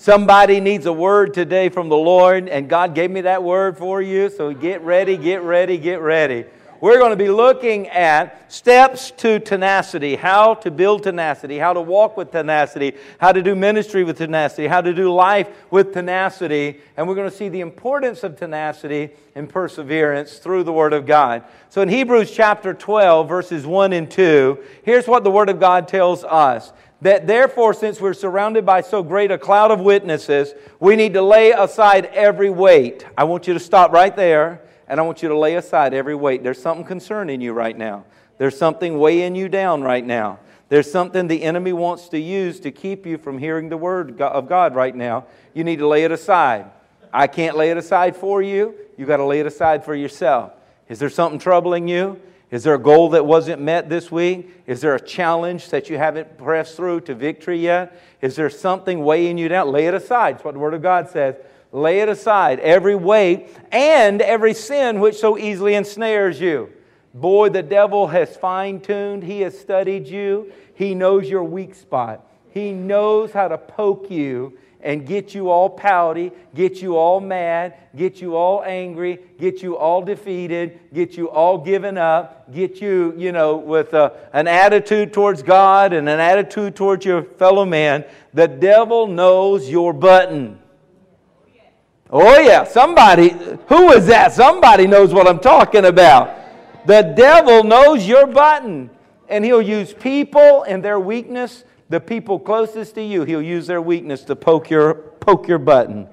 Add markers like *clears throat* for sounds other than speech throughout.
Somebody needs a word today from the Lord, and God gave me that word for you. So get ready, get ready, get ready. We're going to be looking at steps to tenacity, how to build tenacity, how to walk with tenacity, how to do ministry with tenacity, how to do life with tenacity. And we're going to see the importance of tenacity and perseverance through the Word of God. So in Hebrews chapter 12, verses 1 and 2, here's what the Word of God tells us that therefore, since we're surrounded by so great a cloud of witnesses, we need to lay aside every weight. I want you to stop right there, and I want you to lay aside every weight. There's something concerning you right now, there's something weighing you down right now. There's something the enemy wants to use to keep you from hearing the word of God right now. You need to lay it aside. I can't lay it aside for you. You got to lay it aside for yourself. Is there something troubling you? Is there a goal that wasn't met this week? Is there a challenge that you haven't pressed through to victory yet? Is there something weighing you down? Lay it aside. That's what the Word of God says. Lay it aside, every weight and every sin which so easily ensnares you. Boy, the devil has fine tuned, he has studied you, he knows your weak spot, he knows how to poke you and get you all pouty, get you all mad, get you all angry, get you all defeated, get you all given up, get you, you know, with a, uh, an attitude towards God and an attitude towards your fellow man. The devil knows your button. Oh, yeah, somebody, who is that? Somebody knows what I'm talking about. The devil knows your button, and he'll use people and their weakness the people closest to you, he'll use their weakness to poke your, poke your button.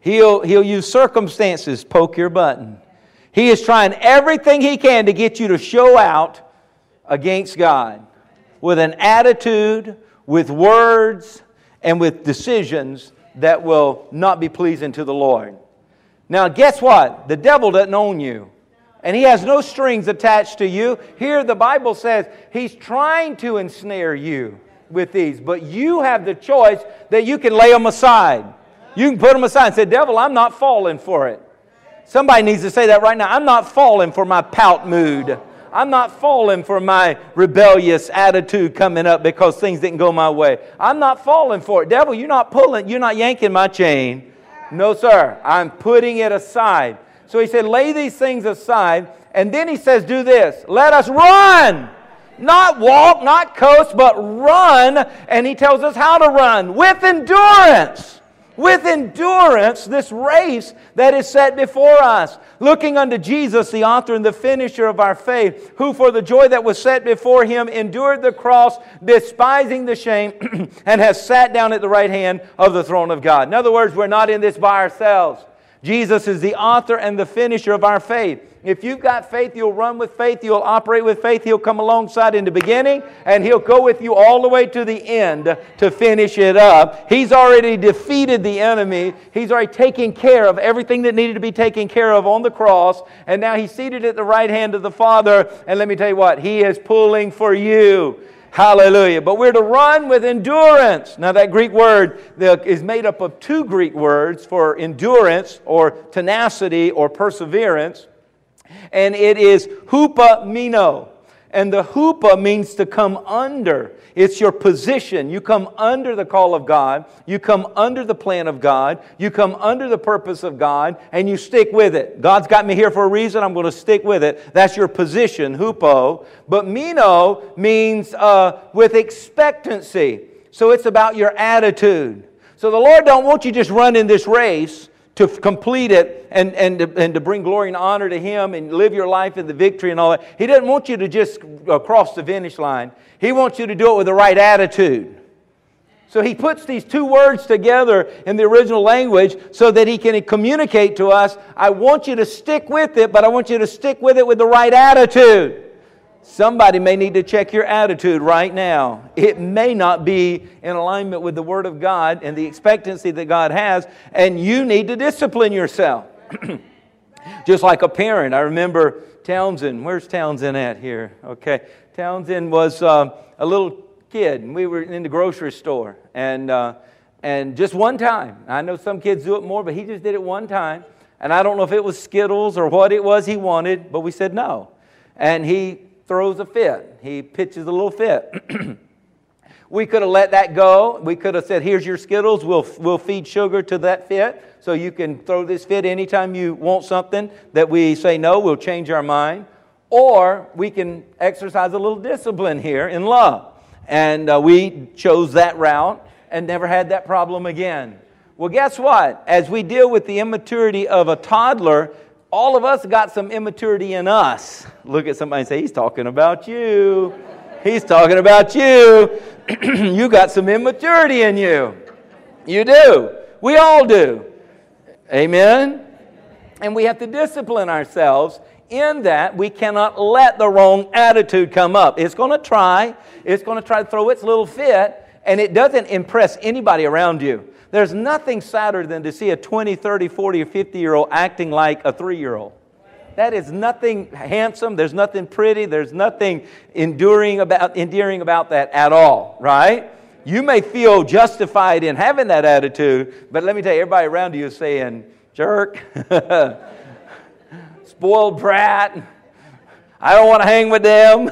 He'll, he'll use circumstances poke your button. He is trying everything he can to get you to show out against God with an attitude, with words, and with decisions that will not be pleasing to the Lord. Now, guess what? The devil doesn't own you and he has no strings attached to you. Here, the Bible says he's trying to ensnare you with these, but you have the choice that you can lay them aside. You can put them aside and say, Devil, I'm not falling for it. Somebody needs to say that right now. I'm not falling for my pout mood. I'm not falling for my rebellious attitude coming up because things didn't go my way. I'm not falling for it. Devil, you're not pulling, you're not yanking my chain. No, sir. I'm putting it aside. So he said, lay these things aside. And then he says, do this. Let us run not walk, not coast, but run. And he tells us how to run with endurance. With endurance, this race that is set before us. Looking unto Jesus, the author and the finisher of our faith, who for the joy that was set before him endured the cross, despising the shame, *clears throat* and has sat down at the right hand of the throne of God. In other words, we're not in this by ourselves. Jesus is the author and the finisher of our faith. If you've got faith, you'll run with faith, you'll operate with faith, He'll come alongside in the beginning, and He'll go with you all the way to the end to finish it up. He's already defeated the enemy, He's already taken care of everything that needed to be taken care of on the cross, and now He's seated at the right hand of the Father. And let me tell you what, He is pulling for you. Hallelujah. But we're to run with endurance. Now, that Greek word is made up of two Greek words for endurance or tenacity or perseverance and it is hupomeno. And the hupa means to come under. It's your position. You come under the call of God. You come under the plan of God. You come under the purpose of God, and you stick with it. God's got me here for a reason. I'm going to stick with it. That's your position, hupo. But meno means uh, with expectancy. So it's about your attitude. So the Lord don't want you just running this race to complete it and, and, to, and to bring glory and honor to Him and live your life in the victory and all that. He doesn't want you to just cross the finish line, He wants you to do it with the right attitude. So He puts these two words together in the original language so that He can communicate to us I want you to stick with it, but I want you to stick with it with the right attitude. Somebody may need to check your attitude right now. It may not be in alignment with the Word of God and the expectancy that God has, and you need to discipline yourself. *clears throat* Just like a parent. I remember Townsend. Where's Townsend at here? Okay. Townsend was uh, a little kid, and we were in the grocery store. And, uh, and just one time, I know some kids do it more, but he just did it one time. And I don't know if it was Skittles or what it was he wanted, but we said no. And he throws a fit. He pitches a little fit. *clears throat* We could have let that go. We could have said, here's your Skittles. We'll, we'll feed sugar to that fit. So you can throw this fit anytime you want something that we say no, we'll change our mind. Or we can exercise a little discipline here in love. And uh, we chose that route and never had that problem again. Well, guess what? As we deal with the immaturity of a toddler, all of us got some immaturity in us. Look at somebody and say, He's talking about you. He's talking about you. *clears throat* you got some immaturity in you. You do. We all do. Amen? And we have to discipline ourselves in that we cannot let the wrong attitude come up. It's going to try, it's going to try to throw its little fit, and it doesn't impress anybody around you. There's nothing sadder than to see a 20, 30, 40, or 50 year old acting like a three year old. That is nothing handsome. There's nothing pretty. There's nothing enduring about, endearing about that at all, right? You may feel justified in having that attitude, but let me tell you, everybody around you is saying, jerk, *laughs* spoiled brat, I don't want to hang with them,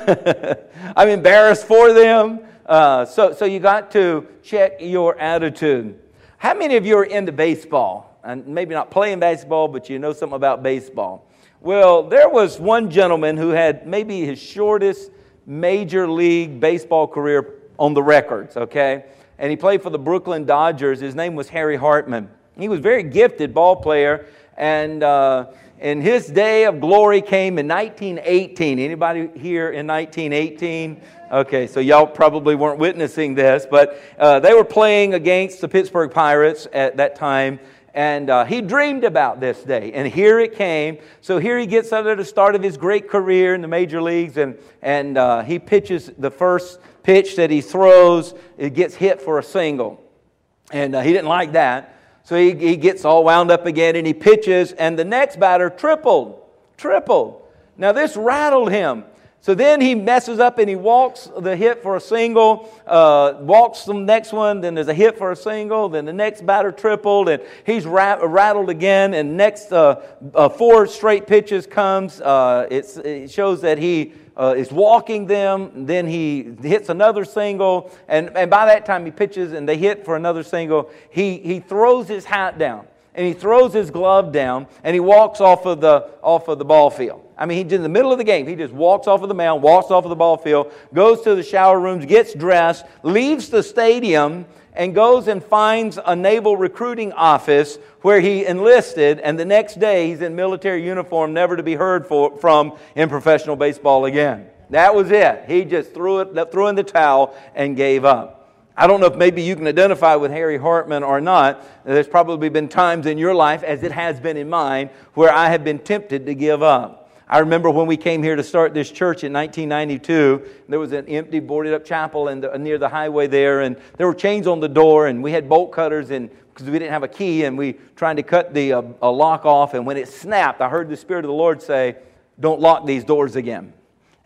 *laughs* I'm embarrassed for them. Uh, so, so you got to check your attitude. How many of you are into baseball? And maybe not playing baseball, but you know something about baseball. Well, there was one gentleman who had maybe his shortest major league baseball career on the records, okay? And he played for the Brooklyn Dodgers. His name was Harry Hartman. He was a very gifted ball player, and, uh, and his day of glory came in 1918. Anybody here in 1918? Okay, so y'all probably weren't witnessing this, but uh, they were playing against the Pittsburgh Pirates at that time, and uh, he dreamed about this day, and here it came. So here he gets under the start of his great career in the major leagues, and, and uh, he pitches the first pitch that he throws, it gets hit for a single. And uh, he didn't like that. So he, he gets all wound up again, and he pitches, and the next batter tripled. Tripled. Now this rattled him. So then he messes up and he walks the hit for a single, uh, walks the next one, then there's a hit for a single, then the next batter tripled, and he's rattled again, and next uh, uh, four straight pitches comes. Uh, it shows that he uh, is walking them, then he hits another single, and, and by that time he pitches and they hit for another single. He, he throws his hat down and he throws his glove down and he walks off of the, off of the ball field. I mean, he's in the middle of the game. He just walks off of the mound, walks off of the ball field, goes to the shower rooms, gets dressed, leaves the stadium, and goes and finds a naval recruiting office where he enlisted. And the next day, he's in military uniform, never to be heard for, from in professional baseball again. That was it. He just threw, it, threw in the towel and gave up. I don't know if maybe you can identify with Harry Hartman or not. There's probably been times in your life, as it has been in mine, where I have been tempted to give up. I remember when we came here to start this church in 1992, there was an empty, boarded up chapel near the highway there, and there were chains on the door, and we had bolt cutters, and because we didn't have a key, and we trying to cut the uh, a lock off, and when it snapped, I heard the Spirit of the Lord say, Don't lock these doors again.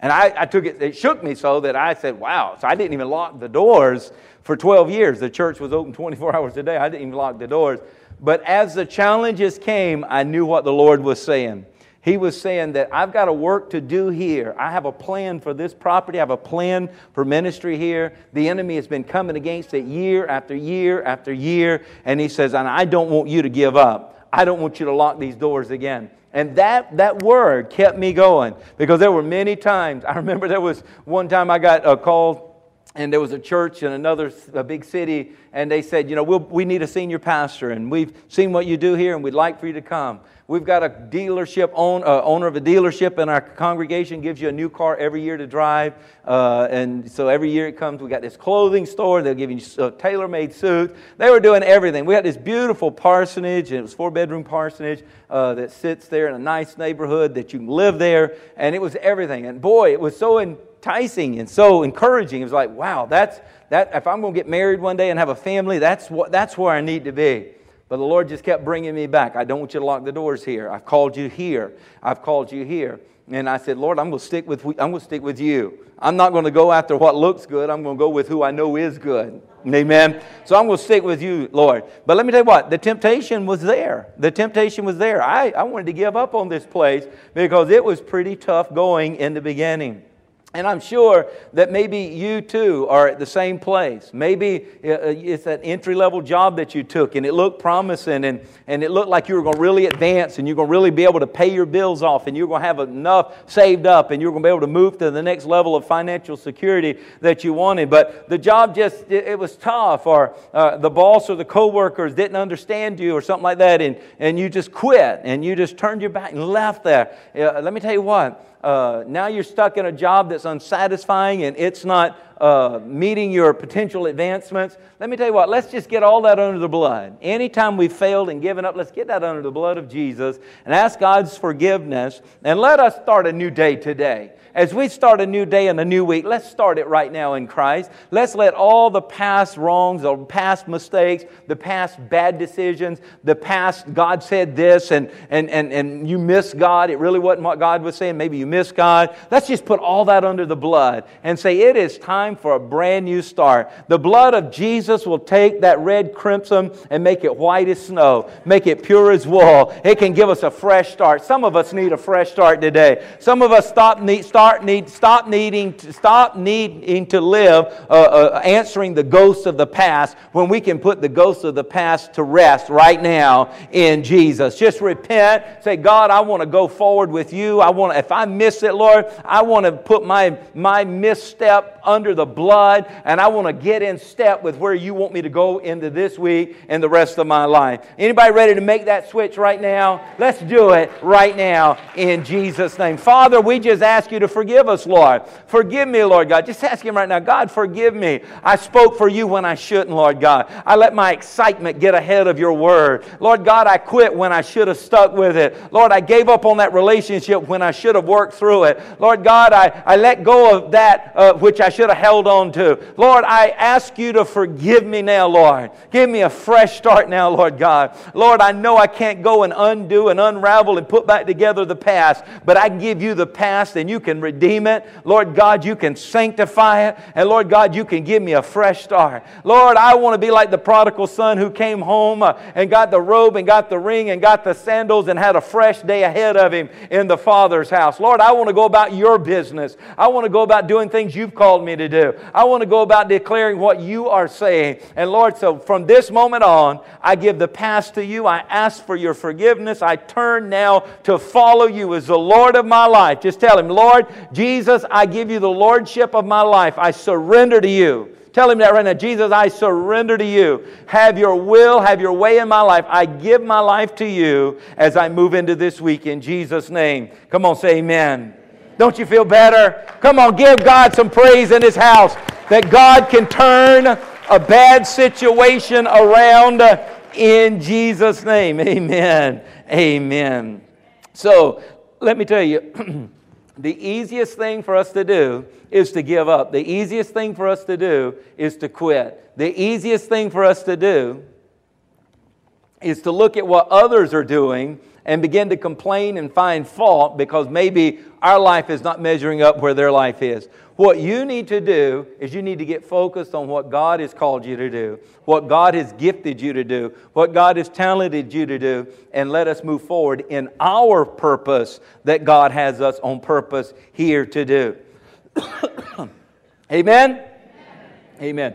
And I, I, took it, it shook me so that I said, wow. So I didn't even lock the doors for 12 years. The church was open 24 *laughs* hours a day. I didn't even lock the doors. But as the challenges came, I knew what the Lord was saying. He was saying that I've got a work to do here. I have a plan for this property. I have a plan for ministry here. The enemy has been coming against it year after year after year. And he says, and I don't want you to give up. I don't want you to lock these doors again. And that, that word kept me going because there were many times. I remember there was one time I got uh, a call and there was a church in another a big city, and they said, You know, we'll, we need a senior pastor, and we've seen what you do here, and we'd like for you to come. We've got a dealership, own, uh, owner of a dealership in our congregation gives you a new car every year to drive. Uh, and so every year it comes, we got this clothing store. They'll give you uh, tailor made suits. They were doing everything. We had this beautiful parsonage, and it was four bedroom parsonage uh, that sits there in a nice neighborhood that you can live there. And it was everything. And boy, it was so enticing and so encouraging. It was like, wow, that's, that, if I'm going to get married one day and have a family, that's, what, that's where I need to be. But the Lord just kept bringing me back. I don't want you to lock the doors here. I've called you here. I've called you here. And I said, Lord, I'm going to stick with, I'm going to stick with you. I'm not going to go after what looks good. I'm going to go with who I know is good. Amen. So I'm going to stick with you, Lord. But let me tell you what, the temptation was there. The temptation was there. I, I wanted to give up on this place because it was pretty tough going in the beginning. And I'm sure that maybe you too are at the same place. Maybe uh, uh, it's that entry level job that you took and it looked promising and, and it looked like you were going to really advance and you're going to really be able to pay your bills off and you're going to have enough saved up and you're going to be able to move to the next level of financial security that you wanted. But the job just, it, it was tough or uh, the boss or the coworkers didn't understand you or something like that and, and you just quit and you just turned your back and left there. Uh, let me tell you what uh, now you're stuck in a job that's unsatisfying and it's not uh, meeting your potential advancements. Let me tell you what, let's just get all that under the blood. Anytime we've failed and given up, let's get that under the blood of Jesus and ask God's forgiveness and let us start a new day today. As we start a new day and a new week, let's start it right now in Christ. Let's let all the past wrongs the past mistakes, the past bad decisions, the past God said this and, and, and, and you missed God. It really wasn't what God was saying. Maybe you missed God. Let's just put all that under the blood and say it is time for a brand new start. The blood of Jesus will take that red crimson and make it white as snow, make it pure as wool. It can give us a fresh start. Some of us need a fresh start today. Some of us stop, need, start start need, stop needing to, stop needing to live uh, uh, answering the ghosts of the past when we can put the ghosts of the past to rest right now in Jesus. Just repent. Say, God, I want to go forward with you. I want if I miss it, Lord, I want to put my, my misstep under the blood and I want to get in step with where you want me to go into this week and the rest of my life. Anybody ready to make that switch right now? Let's do it right now in Jesus' name. Father, we just ask you to forgive us, Lord. Forgive me, Lord God. Just ask Him right now, God, forgive me. I spoke for you when I shouldn't, Lord God. I let my excitement get ahead of your word. Lord God, I quit when I should have stuck with it. Lord, I gave up on that relationship when I should have worked through it. Lord God, I, I let go of that uh, which I should have held on to. Lord, I ask you to forgive me now, Lord. Give me a fresh start now, Lord God. Lord, I know I can't go and undo and unravel and put back together the past, but I give you the past and you can redeem it. Lord God, you can sanctify it. And Lord God, you can give me a fresh start. Lord, I want to be like the prodigal son who came home uh, and got the robe and got the ring and got the sandals and had a fresh day ahead of him in the Father's house. Lord, I want to go about your business. I want to go about doing things you've called me to do. I want to go about declaring what you are saying. And Lord, so from this moment on, I give the past to you. I ask for your forgiveness. I turn now to follow you as the Lord of my life. Just tell him, Lord, Jesus, I give you the lordship of my life. I surrender to you. Tell him that right now. Jesus, I surrender to you. Have your will, have your way in my life. I give my life to you as I move into this week in Jesus' name. Come on, say amen. Don't you feel better? Come on, give God some praise in His house that God can turn a bad situation around in Jesus' name. Amen. Amen. So, let me tell you. *clears throat* The easiest thing for us to do is to give up. The easiest thing for us to do is to quit. The easiest thing for us to do is to look at what others are doing and begin to complain and find fault because maybe our life is not measuring up where their life is. What you need to do is you need to get focused on what God has called you to do, what God has gifted you to do, what God has talented you to do, and let us move forward in our purpose that God has us on purpose here to do. *coughs* Amen? Amen.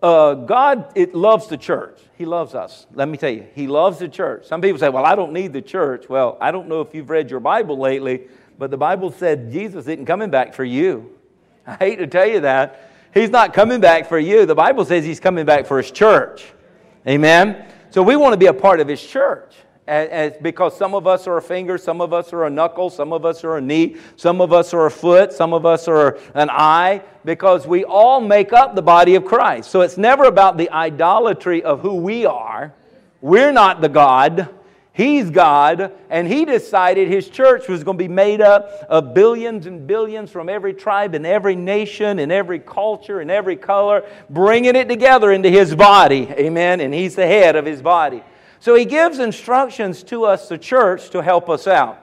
Uh, God it loves the church. He loves us. Let me tell you, He loves the church. Some people say, Well, I don't need the church. Well, I don't know if you've read your Bible lately, but the Bible said Jesus isn't coming back for you. I hate to tell you that. He's not coming back for you. The Bible says He's coming back for His church. Amen? So we want to be a part of His church. As, because some of us are a finger, some of us are a knuckle, some of us are a knee, some of us are a foot, some of us are an eye, because we all make up the body of Christ. So it's never about the idolatry of who we are. We're not the God. He's God, and He decided His church was going to be made up of billions and billions from every tribe and every nation and every culture and every color, bringing it together into His body. Amen. And He's the head of His body. So he gives instructions to us, the church, to help us out.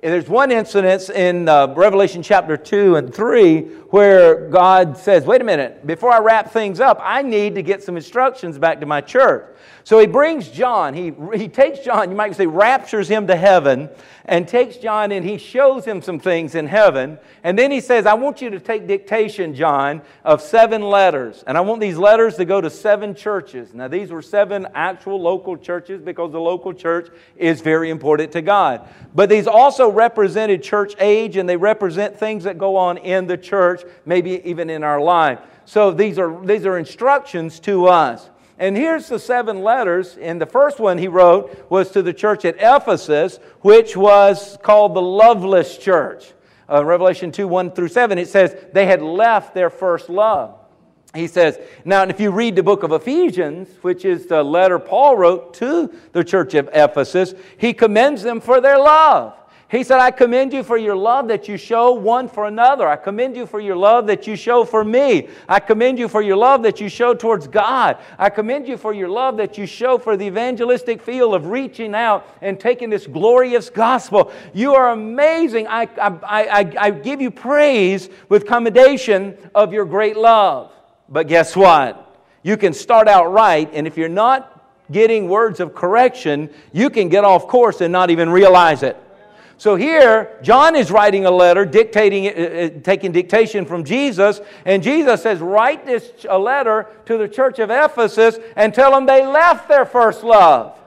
And there's one incident in uh, Revelation chapter 2 and 3 where God says, wait a minute, before I wrap things up, I need to get some instructions back to my church. So he brings John, he, he takes John, you might say, raptures him to heaven, and takes John and he shows him some things in heaven. And then he says, I want you to take dictation, John, of seven letters. And I want these letters to go to seven churches. Now, these were seven actual local churches because the local church is very important to God. But these also represented church age and they represent things that go on in the church, maybe even in our life. So these are, these are instructions to us. And here's the seven letters. And the first one he wrote was to the church at Ephesus, which was called the loveless church. Uh, Revelation 2 1 through 7, it says they had left their first love. He says, now, if you read the book of Ephesians, which is the letter Paul wrote to the church of Ephesus, he commends them for their love. He said, I commend you for your love that you show one for another. I commend you for your love that you show for me. I commend you for your love that you show towards God. I commend you for your love that you show for the evangelistic field of reaching out and taking this glorious gospel. You are amazing. I, I, I, I give you praise with commendation of your great love. But guess what? You can start out right, and if you're not getting words of correction, you can get off course and not even realize it. So here, John is writing a letter, dictating, uh, uh, taking dictation from Jesus, and Jesus says, Write this a letter to the church of Ephesus and tell them they left their first love.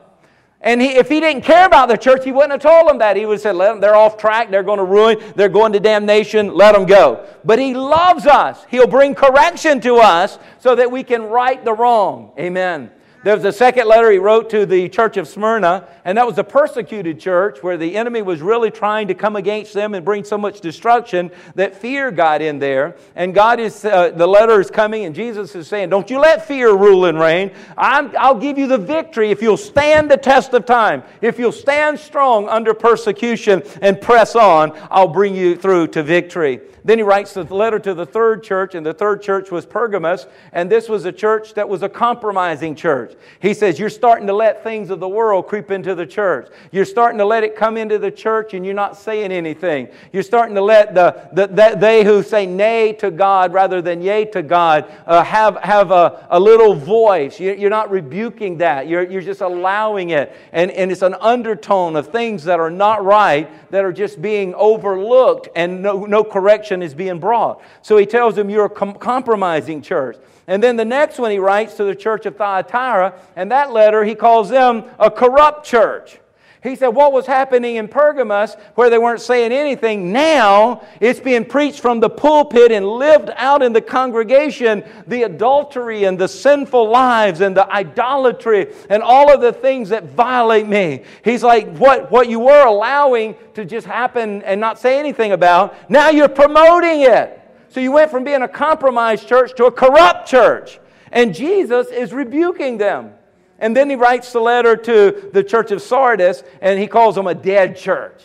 And he, if he didn't care about the church, he wouldn't have told them that. He would have said, them, They're off track, they're going to ruin, they're going to damnation, let them go. But he loves us. He'll bring correction to us so that we can right the wrong. Amen. There was a second letter he wrote to the church of Smyrna, and that was a persecuted church where the enemy was really trying to come against them and bring so much destruction that fear got in there. And God is, uh, the letter is coming, and Jesus is saying, Don't you let fear rule and reign. i will give you the victory if you'll stand the test of time. If you'll stand strong under persecution and press on, I'll bring you through to victory. Then he writes the letter to the third church, and the third church was Pergamos, and this was a church that was a compromising church. He says, You're starting to let things of the world creep into the church. You're starting to let it come into the church, and you're not saying anything. You're starting to let the, the, the they who say nay to God rather than yea to God uh, have, have a, a little voice. You're not rebuking that, you're, you're just allowing it. And, and it's an undertone of things that are not right that are just being overlooked, and no, no correction is being brought. So he tells them, You're a com- compromising church. And then the next one he writes to the church of Thyatira, and that letter he calls them a corrupt church. He said, What was happening in Pergamos where they weren't saying anything, now it's being preached from the pulpit and lived out in the congregation the adultery and the sinful lives and the idolatry and all of the things that violate me. He's like, What, what you were allowing to just happen and not say anything about, now you're promoting it. So you went from being a compromised church to a corrupt church. And Jesus is rebuking them. And then he writes the letter to the church of Sardis, and he calls them a dead church.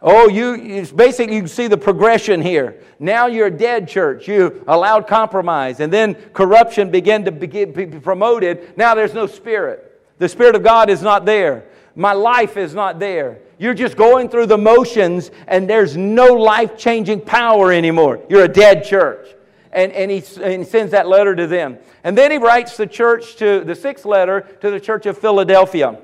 Oh, you, basically, you can see the progression here. Now you're a dead church. You allowed compromise, and then corruption began to be promoted. Now there's no spirit. The Spirit of God is not there. My life is not there. You're just going through the motions, and there's no life changing power anymore. You're a dead church and, and, he, and he sends that letter to them. And then he writes the church to the sixth letter to the church of Philadelphia.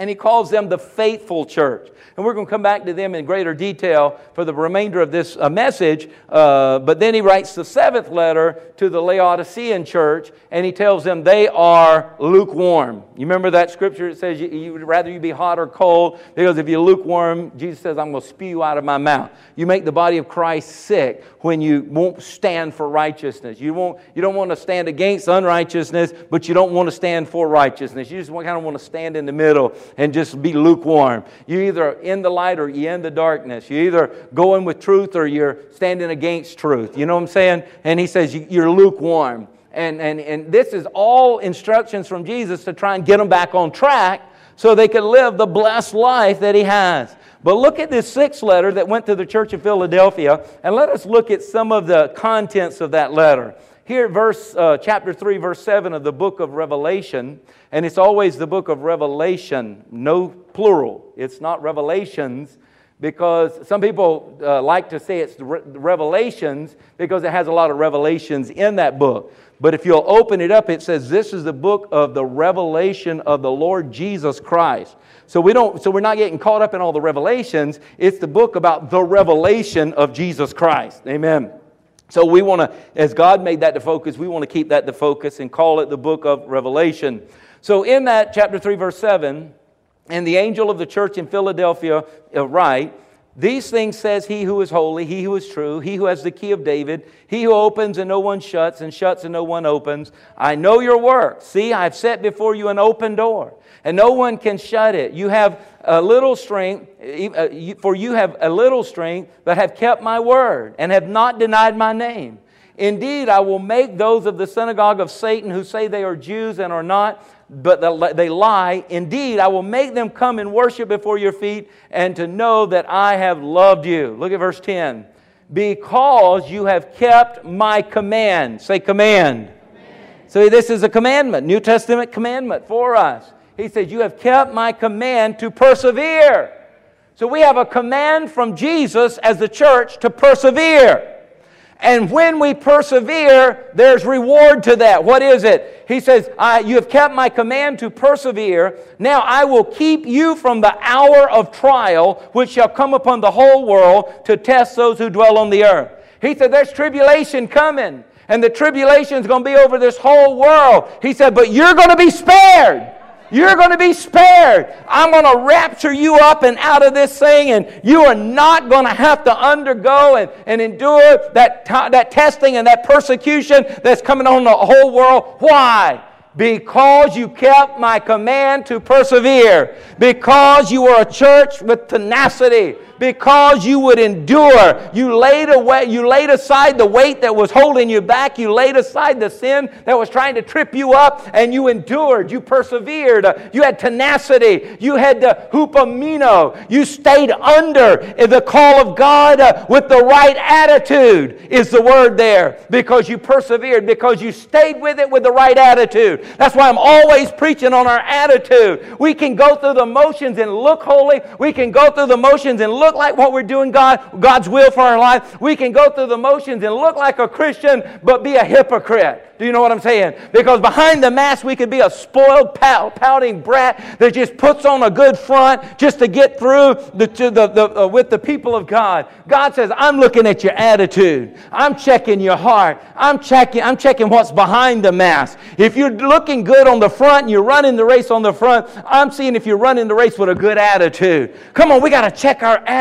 And he calls them the faithful church. And we're going to come back to them in greater detail for the remainder of this uh, message. Uh, but then he writes the seventh letter to the Laodicean church, and he tells them they are lukewarm. You remember that scripture? It says, you, you would rather you be hot or cold, because if you're lukewarm, Jesus says, I'm going to spew you out of my mouth. You make the body of Christ sick when you won't stand for righteousness. You, won't, you don't want to stand against unrighteousness, but you don't want to stand for righteousness. You just kind of want to stand in the middle and just be lukewarm. You're either in the light or you're in the darkness. You're either going with truth or you're standing against truth. You know what I'm saying? And he says you're lukewarm. And, and, and this is all instructions from Jesus to try and get them back on track so they can live the blessed life that he has. But look at this sixth letter that went to the church of Philadelphia, and let us look at some of the contents of that letter. Here, verse, uh, chapter 3, verse 7 of the book of Revelation, and it's always the book of Revelation, no plural. It's not revelations because some people uh, like to say it's the Revelations because it has a lot of revelations in that book. But if you'll open it up, it says this is the book of the revelation of the Lord Jesus Christ. So we don't so we're not getting caught up in all the revelations. It's the book about the revelation of Jesus Christ. Amen. So we want to as God made that the focus, we want to keep that the focus and call it the book of Revelation. So in that chapter 3 verse 7, and the angel of the church in Philadelphia uh, write, these things says he who is holy, he who is true, he who has the key of David, he who opens and no one shuts, and shuts and no one opens. I know your work. See, I've set before you an open door and no one can shut it. You have a little strength, uh, for you have a little strength, but have kept my word and have not denied my name. Indeed, I will make those of the synagogue of Satan who say they are Jews and are not, but they lie. Indeed, I will make them come and worship before your feet and to know that I have loved you. Look at verse 10. Because you have kept my command. Say command. command. So this is a commandment, New Testament commandment for us. He says, You have kept my command to persevere. So we have a command from Jesus as the church to persevere. And when we persevere, there's reward to that. What is it? He says, You have kept my command to persevere. Now I will keep you from the hour of trial which shall come upon the whole world to test those who dwell on the earth. He said, There's tribulation coming, and the tribulation is going to be over this whole world. He said, But you're going to be spared. You're going to be spared. I'm going to rapture you up and out of this thing, and you are not going to have to undergo and, and endure that, that testing and that persecution that's coming on the whole world. Why? Because you kept my command to persevere. Because you were a church with tenacity because you would endure. You laid away, you laid aside the weight that was holding you back. You laid aside the sin that was trying to trip you up, and you endured. You persevered. You had tenacity. You had the hupomeno. You stayed under the call of God uh, with the right attitude, is the word there, because you persevered, because you stayed with it with the right attitude. That's why I'm always preaching on our attitude. We can go through the motions and look holy. We can go through the motions and look look like what we're doing God, God's will for our life. We can go through the motions and look like a Christian, but be a hypocrite. Do you know what I'm saying? Because behind the mask, we could be a spoiled, pout, pouting brat that just puts on a good front just to get through the, to the, the, uh, with the people of God. God says, I'm looking at your attitude. I'm checking your heart. I'm checking, I'm checking what's behind the mask. If you're looking good on the front and you're running the race on the front, I'm seeing if you're running the race with a good attitude. Come on, we got to check our attitude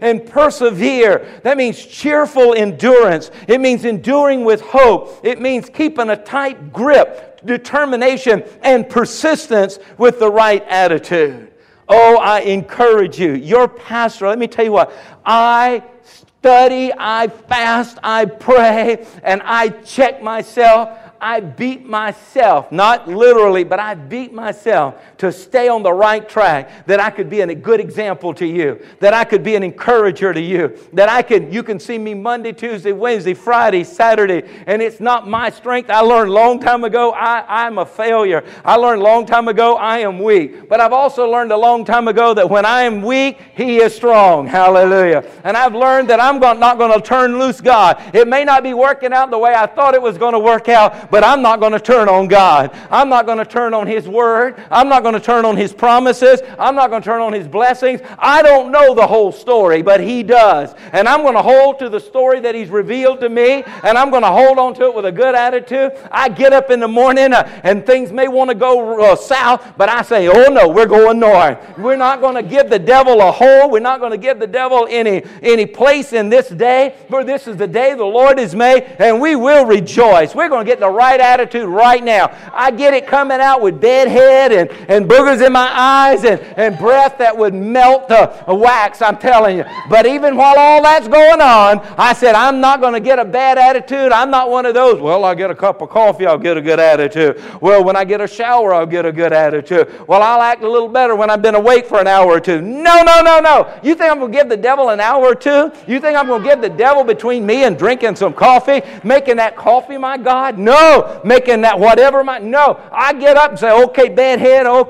and persevere. That means cheerful endurance. It means enduring with hope. It means keeping a tight grip, determination, and persistence with the right attitude. Oh, I encourage you. Your pastor, let me tell you what, I study, I fast, I pray, and I check myself. I beat myself, not literally, but I beat myself to stay on the right track, that I could be a good example to you, that I could be an encourager to you, that I can, you can see me Monday, Tuesday, Wednesday, Friday, Saturday, and it's not my strength. I learned long time ago I, I'm a failure. I learned long time ago I am weak. But I've also learned a long time ago that when I am weak, He is strong. Hallelujah. And I've learned that I'm not going to turn loose God. It may not be working out the way I thought it was going to work out, but I'm not going to turn on God. I'm not going to turn on His Word. I'm not going to turn on His promises. I'm not going to turn on His blessings. I don't know the whole story, but He does. And I'm going to hold to the story that He's revealed to me, and I'm going to hold on to it with a good attitude. I get up in the morning, uh, and things may want to go uh, south, but I say, oh no, we're going north. We're not going to give the devil a hole. We're not going to give the devil any, any place in this day, for this is the day the Lord has made, and we will rejoice. We're going to get the right attitude right now. I get it coming out with dead head and, and boogers in my eyes and, and breath that would melt the wax, I'm telling you. But even while all that's going on, I said, I'm not going to get a bad attitude. I'm not one of those, well, I get a cup of coffee, I'll get a good attitude. Well, when I get a shower, I'll get a good attitude. Well, I'll act a little better when I've been awake for an hour or two. No, no, no, no. You think I'm going to give the devil an hour or two? You think I'm going to give the devil between me and drinking some coffee, making that coffee my God? No. Making that whatever my, no. I get up and say, okay, bedhead, okay,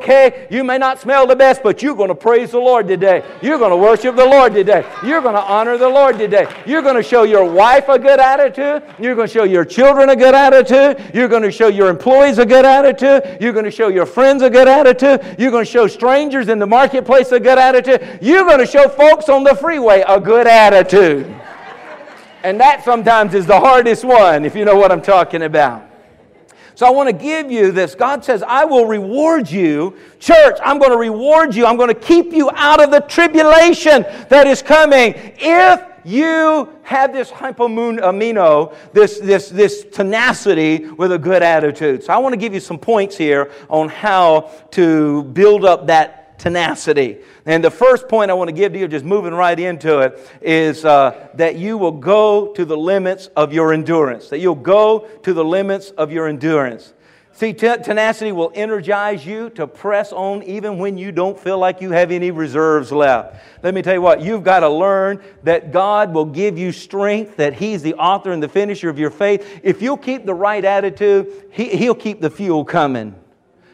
you may not smell the best, but you're going to praise the Lord today. You're going to worship the Lord today. You're going to honor the Lord today. You're going to show your wife a good attitude. You're going to show your children a good attitude. You're going to show your employees a good attitude. You're going to show your friends a good attitude. You're going to show strangers in the marketplace a good attitude. You're going to show folks on the freeway a good attitude. And that sometimes is the hardest one, if you know what I'm talking about. So I want to give you this. God says, I will reward you. Church, I'm going to reward you. I'm going to keep you out of the tribulation that is coming if you have this hupomeno, this, this, this tenacity with a good attitude. So I want to give you some points here on how to build up that tenacity. And the first point I want to give to you, just moving right into it, is uh, that you will go to the limits of your endurance. That you'll go to the limits of your endurance. See, tenacity will energize you to press on even when you don't feel like you have any reserves left. Let me tell you what, you've got to learn that God will give you strength, that He's the author and the finisher of your faith. If you'll keep the right attitude, he, He'll keep the fuel coming.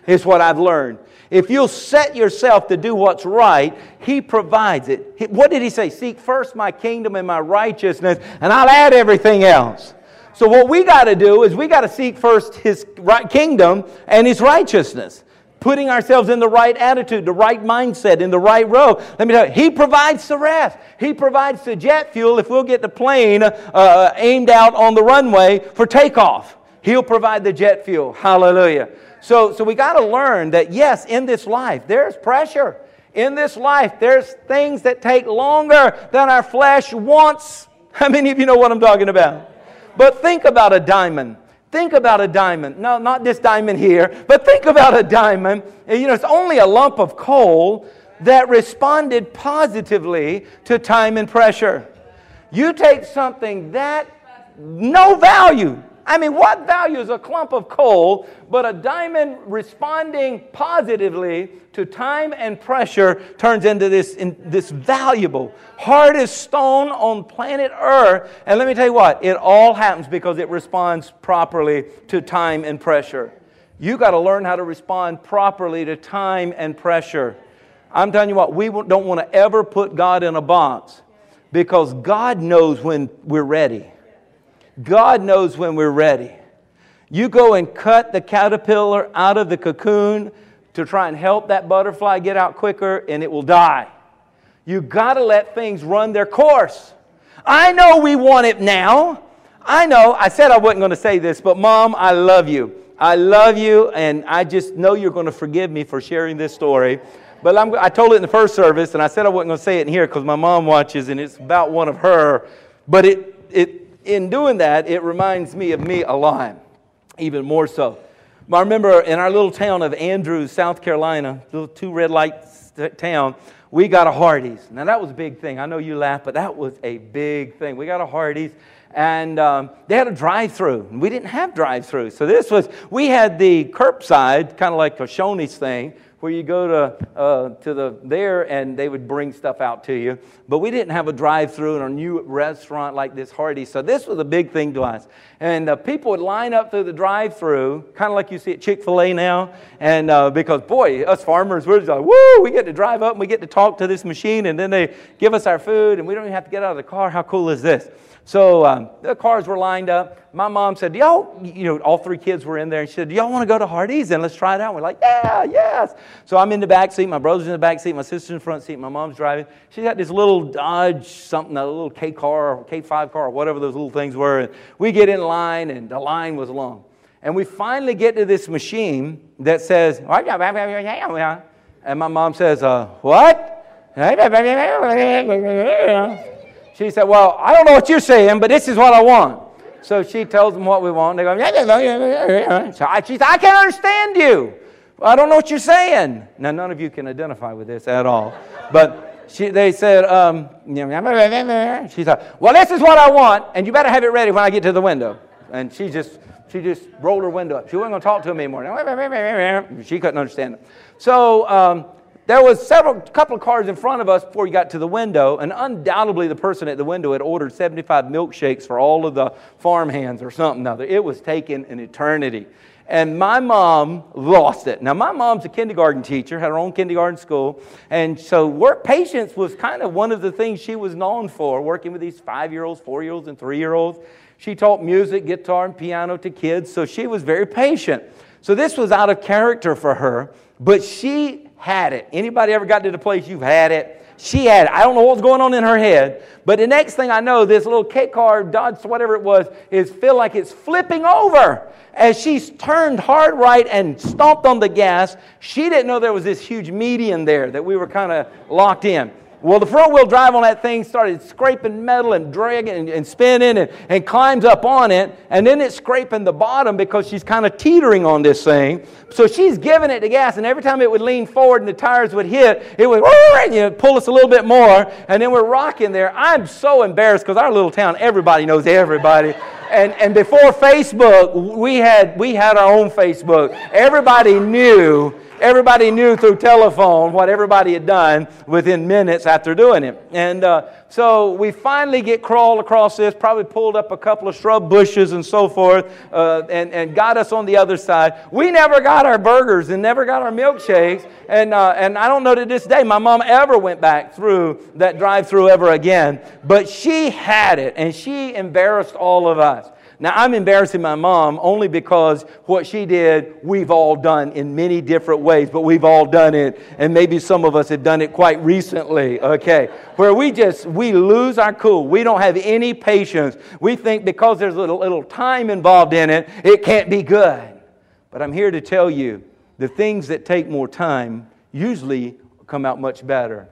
It's what I've learned. If you'll set yourself to do what's right, He provides it. What did He say? Seek first my kingdom and my righteousness, and I'll add everything else. So, what we got to do is we got to seek first His kingdom and His righteousness. Putting ourselves in the right attitude, the right mindset, in the right row. Let me tell you, He provides the rest. He provides the jet fuel if we'll get the plane uh, aimed out on the runway for takeoff. He'll provide the jet fuel. Hallelujah. So, so we got to learn that, yes, in this life, there's pressure. In this life, there's things that take longer than our flesh wants. *laughs* How many of you know what I'm talking about? But think about a diamond. Think about a diamond. No, not this diamond here, but think about a diamond. You know, it's only a lump of coal that responded positively to time and pressure. You take something that no value, I mean, what value is a clump of coal but a diamond responding positively to time and pressure turns into this, in, this valuable, hardest stone on planet Earth. And let me tell you what, it all happens because it responds properly to time and pressure. You got to learn how to respond properly to time and pressure. I'm telling you what, we don't want to ever put God in a box because God knows when we're ready. God knows when we're ready. You go and cut the caterpillar out of the cocoon to try and help that butterfly get out quicker, and it will die. You got to let things run their course. I know we want it now. I know. I said I wasn't going to say this, but mom, I love you. I love you, and I just know you're going to forgive me for sharing this story. But I'm, i told it in the first service, and I said I wasn't going to say it in here because my mom watches, and it's about one of her. But it, it, in doing that, it reminds me of me a lot, even more so. I remember in our little town of Andrews, South Carolina, little two red lights town, we got a Hardee's. Now that was a big thing. I know you laugh, but that was a big thing. We got a Hardee's, and um, they had a drive-through. We didn't have drive-through, so this was we had the curbside, kind of like a Shoney's thing, where you go to, uh, to the there and they would bring stuff out to you. But we didn't have a drive-through in a new restaurant like this Hardee. So this was a big thing to us. And uh, people would line up through the drive-through, kind of like you see at Chick-fil-A now. And uh, because, boy, us farmers, we're just like, woo, we get to drive up and we get to talk to this machine and then they give us our food and we don't even have to get out of the car. How cool is this? So um, the cars were lined up. My mom said, y'all, you know, all three kids were in there. And she said, do y'all want to go to Hardee's and let's try it out? we're like, yeah, yes. So I'm in the back seat. My brother's in the back seat. My sister's in the front seat. My mom's driving. She's got this little Dodge something, a little K car or K5 car or whatever those little things were. And we get in line and the line was long. And we finally get to this machine that says, and my mom says, uh, what? She said, Well, I don't know what you're saying, but this is what I want. So she tells them what we want. They go, yeah, yeah, yeah, yeah. So I, she said, I can't understand you. I don't know what you're saying. Now, none of you can identify with this at all. But she, they said, um, she said, well, this is what I want, and you better have it ready when I get to the window. And she just, she just rolled her window up. She wasn't going to talk to him anymore. She couldn't understand it. So um, there was several couple of cars in front of us before you got to the window, and undoubtedly the person at the window had ordered 75 milkshakes for all of the farm hands or something other. It was taking an eternity. And my mom lost it. Now, my mom's a kindergarten teacher, had her own kindergarten school. And so, work patience was kind of one of the things she was known for, working with these five year olds, four year olds, and three year olds. She taught music, guitar, and piano to kids, so she was very patient. So, this was out of character for her, but she had it. Anybody ever got to the place you've had it? She had it. I don't know what was going on in her head, but the next thing I know, this little K car, Dodge, whatever it was, is feel like it's flipping over. As she's turned hard right and stomped on the gas, she didn't know there was this huge median there that we were kind of locked in. Well, the front wheel drive on that thing started scraping metal and dragging and, and spinning and, and climbs up on it. And then it's scraping the bottom because she's kind of teetering on this thing. So she's giving it the gas. And every time it would lean forward and the tires would hit, it would and, you pull us a little bit more. And then we're rocking there. I'm so embarrassed because our little town, everybody knows everybody. And, and before Facebook, we had, we had our own Facebook. Everybody knew everybody knew through telephone what everybody had done within minutes after doing it. And uh, so we finally get crawled across this, probably pulled up a couple of shrub bushes and so forth, uh, and, and got us on the other side. We never got our burgers and never got our milkshakes. And, uh, and I don't know to this day my mom ever went back through that drive through ever again. But she had it, and she embarrassed all of us. Now, I'm embarrassing my mom only because what she did, we've all done in many different ways, but we've all done it. And maybe some of us have done it quite recently, okay? Where we just, we lose our cool. We don't have any patience. We think because there's a little, little time involved in it, it can't be good. But I'm here to tell you the things that take more time usually come out much better.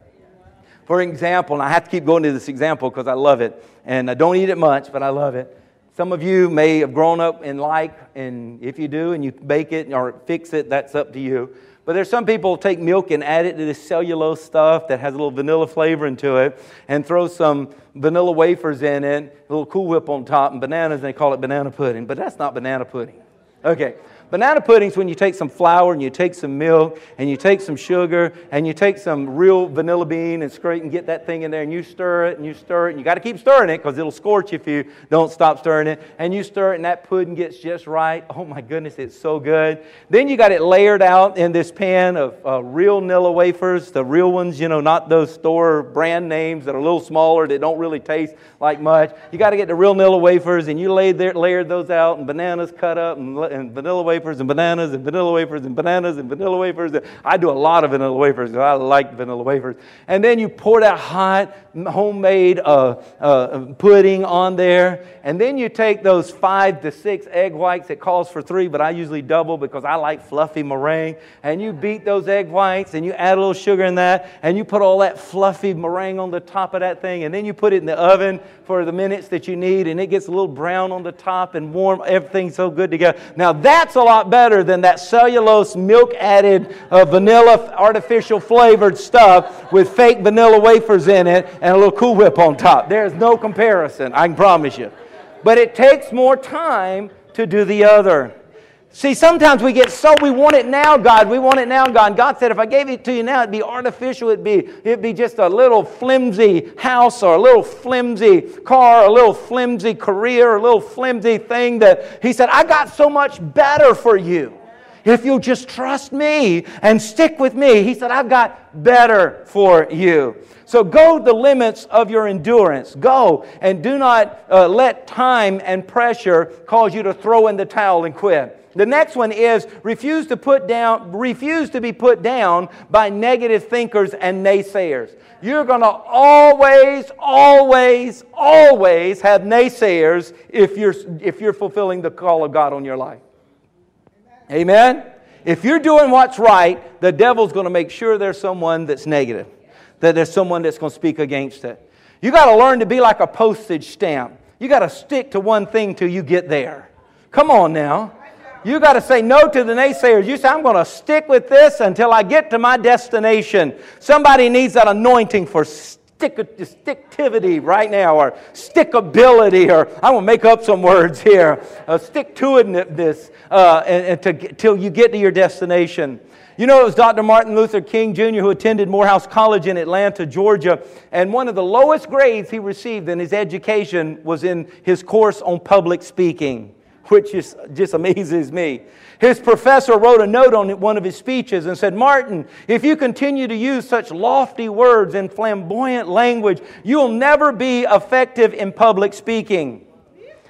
For example, and I have to keep going to this example because I love it, and I don't eat it much, but I love it. Some of you may have grown up in like, and if you do and you bake it or fix it, that's up to you. But there's some people take milk and add it to this cellulose stuff that has a little vanilla flavor into it and throw some vanilla wafers in it, a little Cool Whip on top, and bananas, and they call it banana pudding. But that's not banana pudding. Okay, Banana pudding's when you take some flour and you take some milk and you take some sugar and you take some real vanilla bean and scrape and get that thing in there and you stir it and you stir it and you got to keep stirring it because it'll scorch if you don't stop stirring it. And you stir it and that pudding gets just right. Oh my goodness, it's so good. Then you got it layered out in this pan of uh, real Nilla wafers, the real ones, you know, not those store brand names that are a little smaller that don't really taste like much. You got to get the real Nilla wafers and you lay there, layer those out and bananas cut up and, and vanilla wafers wafers and bananas and vanilla wafers and bananas and vanilla wafers. I do a lot of vanilla wafers because I like vanilla wafers. And then you pour that hot, homemade uh, uh, pudding on there. And then you take those five to six egg whites. It calls for three, but I usually double because I like fluffy meringue. And you beat those egg whites and you add a little sugar in that. And you put all that fluffy meringue on the top of that thing. And then you put it in the oven for the minutes that you need. And it gets a little brown on the top and warm. Everything's so good together. Now that's a lot better than that cellulose, milk added, uh, vanilla, artificial flavored stuff with fake vanilla wafers in it and a little Cool Whip on top. There's no comparison, I can promise you. But it takes more time to do the other. See, sometimes we get so we want it now, God. We want it now, God. God said, if I gave it to you now, it'd be artificial. It'd be, it'd be just a little flimsy house or a little flimsy car, a little flimsy career, a little flimsy thing that He said, I got so much better for you. If you'll just trust me and stick with me, He said, I've got better for you. So go the limits of your endurance. Go and do not uh, let time and pressure cause you to throw in the towel and quit. The next one is refuse to put down, refuse to be put down by negative thinkers and naysayers. You're going to always, always, always have naysayers if you're, if you're fulfilling the call of God on your life. Amen? If you're doing what's right, the devil's going to make sure there's someone that's negative, that there's someone that's going to speak against it. You got to learn to be like a postage stamp. You got to stick to one thing till you get there. Come on now. You got to say no to the naysayers. You say, I'm going to stick with this until I get to my destination. Somebody needs that anointing for stick, right now, or stickability, or I'm going to make up some words here. Uh, stick to itness uh, and, and to, till you get to your destination. You know, it was Dr. Martin Luther King Jr. who attended Morehouse College in Atlanta, Georgia, and one of the lowest grades he received in his education was in his course on public speaking, which is, just amazes me. His professor wrote a note on one of his speeches and said, Martin, if you continue to use such lofty words and flamboyant language, you'll never be effective in public speaking.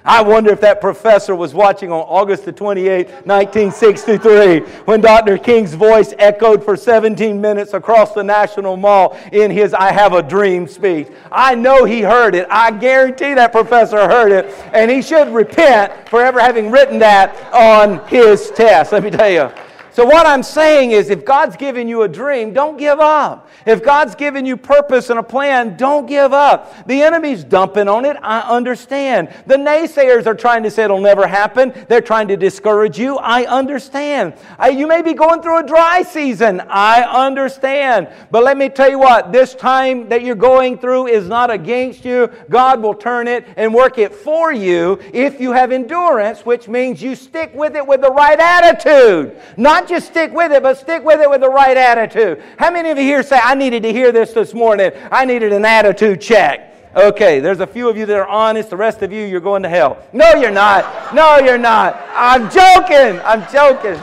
I wonder if that professor was watching on August the 28th, 1963, when Dr. King's voice echoed for 17 minutes across the National Mall in his I Have a Dream speech. I know he heard it. I guarantee that professor heard it, and he should repent for ever having written that on his test. Let me tell you. So, what I'm saying is, if God's given you a dream, don't give up. If God's given you purpose and a plan, don't give up. The enemy's dumping on it. I understand. The naysayers are trying to say it'll never happen. They're trying to discourage you. I understand. I, you may be going through a dry season. I understand. But let me tell you what, this time that you're going through is not against you. God will turn it and work it for you if you have endurance, which means you stick with it with the right attitude. Not just stick with it, but stick with it with the right attitude. How many of you here say, I needed to hear this this morning? I needed an attitude check. Okay, there's a few of you that are honest. The rest of you, you're going to hell. No, you're not. No, you're not. I'm joking. I'm joking.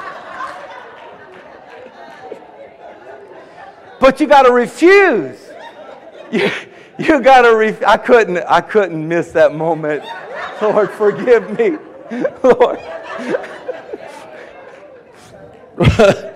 But you got to refuse. You, you got to refuse. I couldn't. I couldn't miss that moment. Lord, forgive me. Lord. *laughs*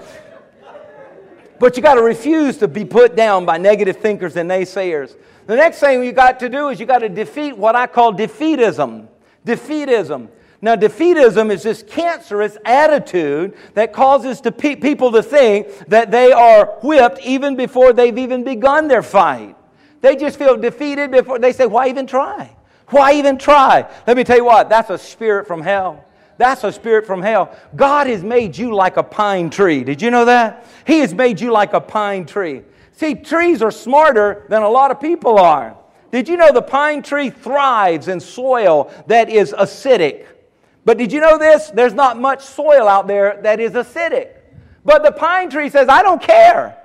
but you got to refuse to be put down by negative thinkers and naysayers. The next thing you got to do is you got to defeat what I call defeatism. Defeatism. Now, defeatism is this cancerous attitude that causes to pe- people to think that they are whipped even before they've even begun their fight. They just feel defeated before they say, Why even try? Why even try? Let me tell you what, that's a spirit from hell. That's a spirit from hell. God has made you like a pine tree. Did you know that? He has made you like a pine tree. See, trees are smarter than a lot of people are. Did you know the pine tree thrives in soil that is acidic? But did you know this? There's not much soil out there that is acidic. But the pine tree says, I don't care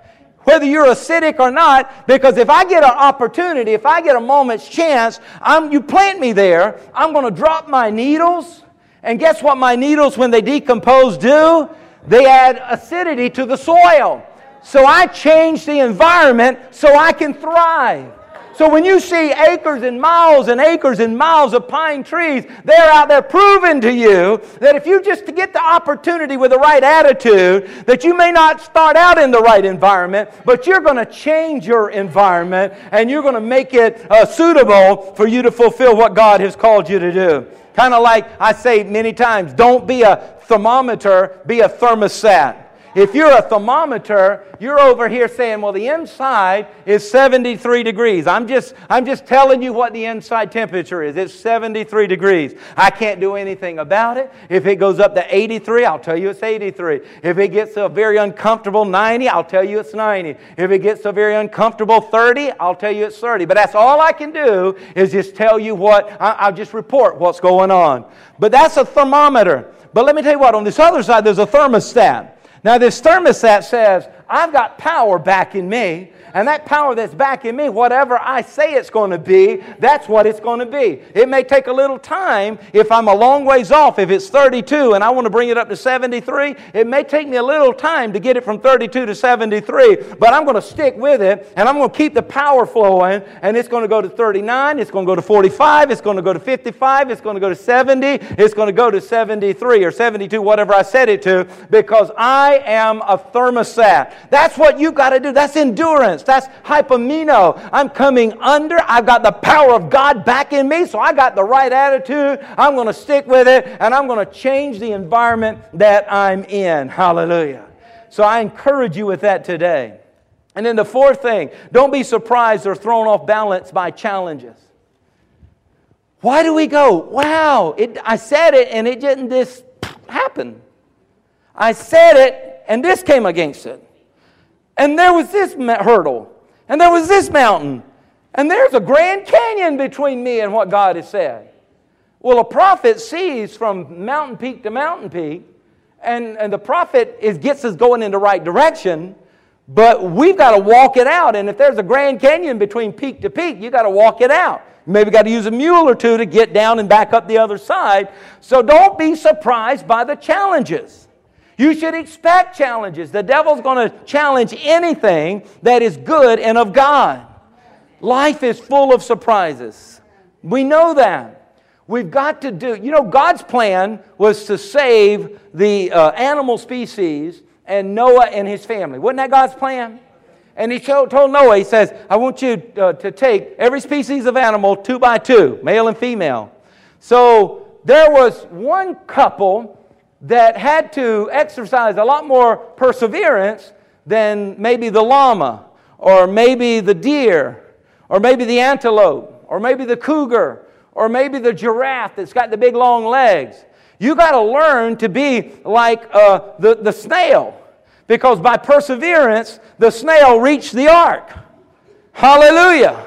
whether you're acidic or not, because if I get an opportunity, if I get a moment's chance, I'm, you plant me there, I'm going to drop my needles. And guess what my needles, when they decompose, do? They add acidity to the soil. So I change the environment so I can thrive. So when you see acres and miles and acres and miles of pine trees, they're out there proving to you that if you just get the opportunity with the right attitude, that you may not start out in the right environment, but you're going to change your environment and you're going to make it uh, suitable for you to fulfill what God has called you to do. Kind of like I say many times don't be a thermometer, be a thermostat. If you're a thermometer, you're over here saying, well, the inside is 73 degrees. I'm just, I'm just telling you what the inside temperature is. It's 73 degrees. I can't do anything about it. If it goes up to 83, I'll tell you it's 83. If it gets a very uncomfortable 90, I'll tell you it's 90. If it gets a very uncomfortable 30, I'll tell you it's 30. But that's all I can do is just tell you what, I'll just report what's going on. But that's a thermometer. But let me tell you what, on this other side, there's a thermostat. Now, this thermostat says, I've got power back in me and that power that's back in me, whatever I say it's going to be, that's what it's going to be. It may take a little time if I'm a long ways off. If it's 32 and I want to bring it up to 73, it may take me a little time to get it from 32 to 73, but I'm going to stick with it and I'm going to keep the power flowing and it's going to go to 39, it's going to go to 45, it's going to go to 55, it's going to go to 70, it's going to go to 73 or 72, whatever I set it to, because I am a thermostat. That's what you've got to do. That's endurance. That's hupomeno. I'm coming under. I've got the power of God back in me, so I got the right attitude. I'm going to stick with it, and I'm going to change the environment that I'm in. Hallelujah. So I encourage you with that today. And then the fourth thing don't be surprised or thrown off balance by challenges. Why do we go, wow, it, I said it and it didn't just happen? I said it and this came against it. And there was this hurdle. And there was this mountain. And there's a Grand Canyon between me and what God has said. Well, a prophet sees from mountain peak to mountain peak, And, and the prophet is, gets us going in the right direction, but we've got to walk it out. And if there's a Grand Canyon between peak to peak, you've got to walk it out. You maybe got to use a mule or two to get down and back up the other side. So don't be surprised by the challenges. You should expect challenges. The devil's going to challenge anything that is good and of God. Life is full of surprises. We know that. We've got to do, you know, God's plan was to save the uh, animal species and Noah and his family. Wasn't that God's plan? And he told Noah, he says, I want you uh, to take every species of animal two by two, male and female. So there was one couple that had to exercise a lot more perseverance than maybe the llama, or maybe the deer, or maybe the antelope, or maybe the cougar, or maybe the giraffe that's got the big long legs. You got to learn to be like uh, the, the snail, because by perseverance, the snail reached the ark. Hallelujah.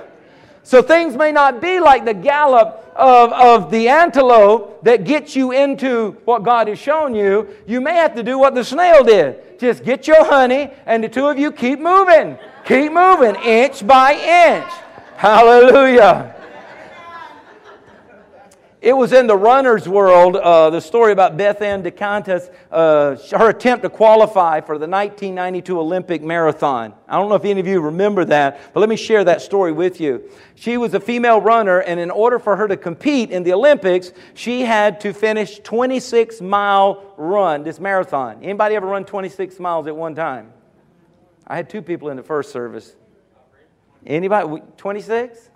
So things may not be like the gallop of, of the antelope that gets you into what God has shown you. You may have to do what the snail did. Just get your honey, and the two of you keep moving. Keep moving, inch by inch. Hallelujah. It was in the runner's world, uh, the story about Beth Ann DeCiantis, uh, her attempt to qualify for the 1992 Olympic Marathon. I don't know if any of you remember that, but let me share that story with you. She was a female runner, and in order for her to compete in the Olympics, she had to finish 26 mile run, this marathon. Anybody ever run 26 miles at one time? I had two people in the first service. Anybody? 26?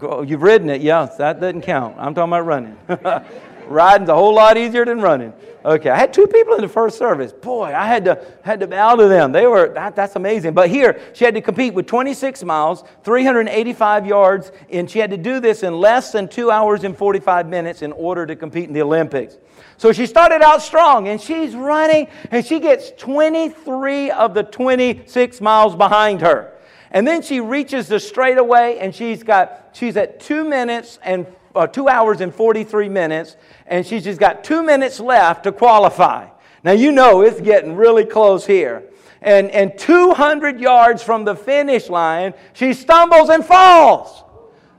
Oh, you've ridden it, yes, that doesn't count. I'm talking about running. *laughs* Riding's a whole lot easier than running. Okay, I had two people in the first service. Boy, I had to had to bow to them. They were that, that's amazing. But here, she had to compete with 26 miles, 385 yards, and she had to do this in less than two hours and 45 minutes in order to compete in the Olympics. So she started out strong, and she's running, and she gets 23 of the 26 miles behind her. And then she reaches the straightaway and she's got she's at two minutes and uh, two hours and 43 minutes, and she's just got two minutes left to qualify. Now you know it's getting really close here. And, and 200 yards from the finish line, she stumbles and falls.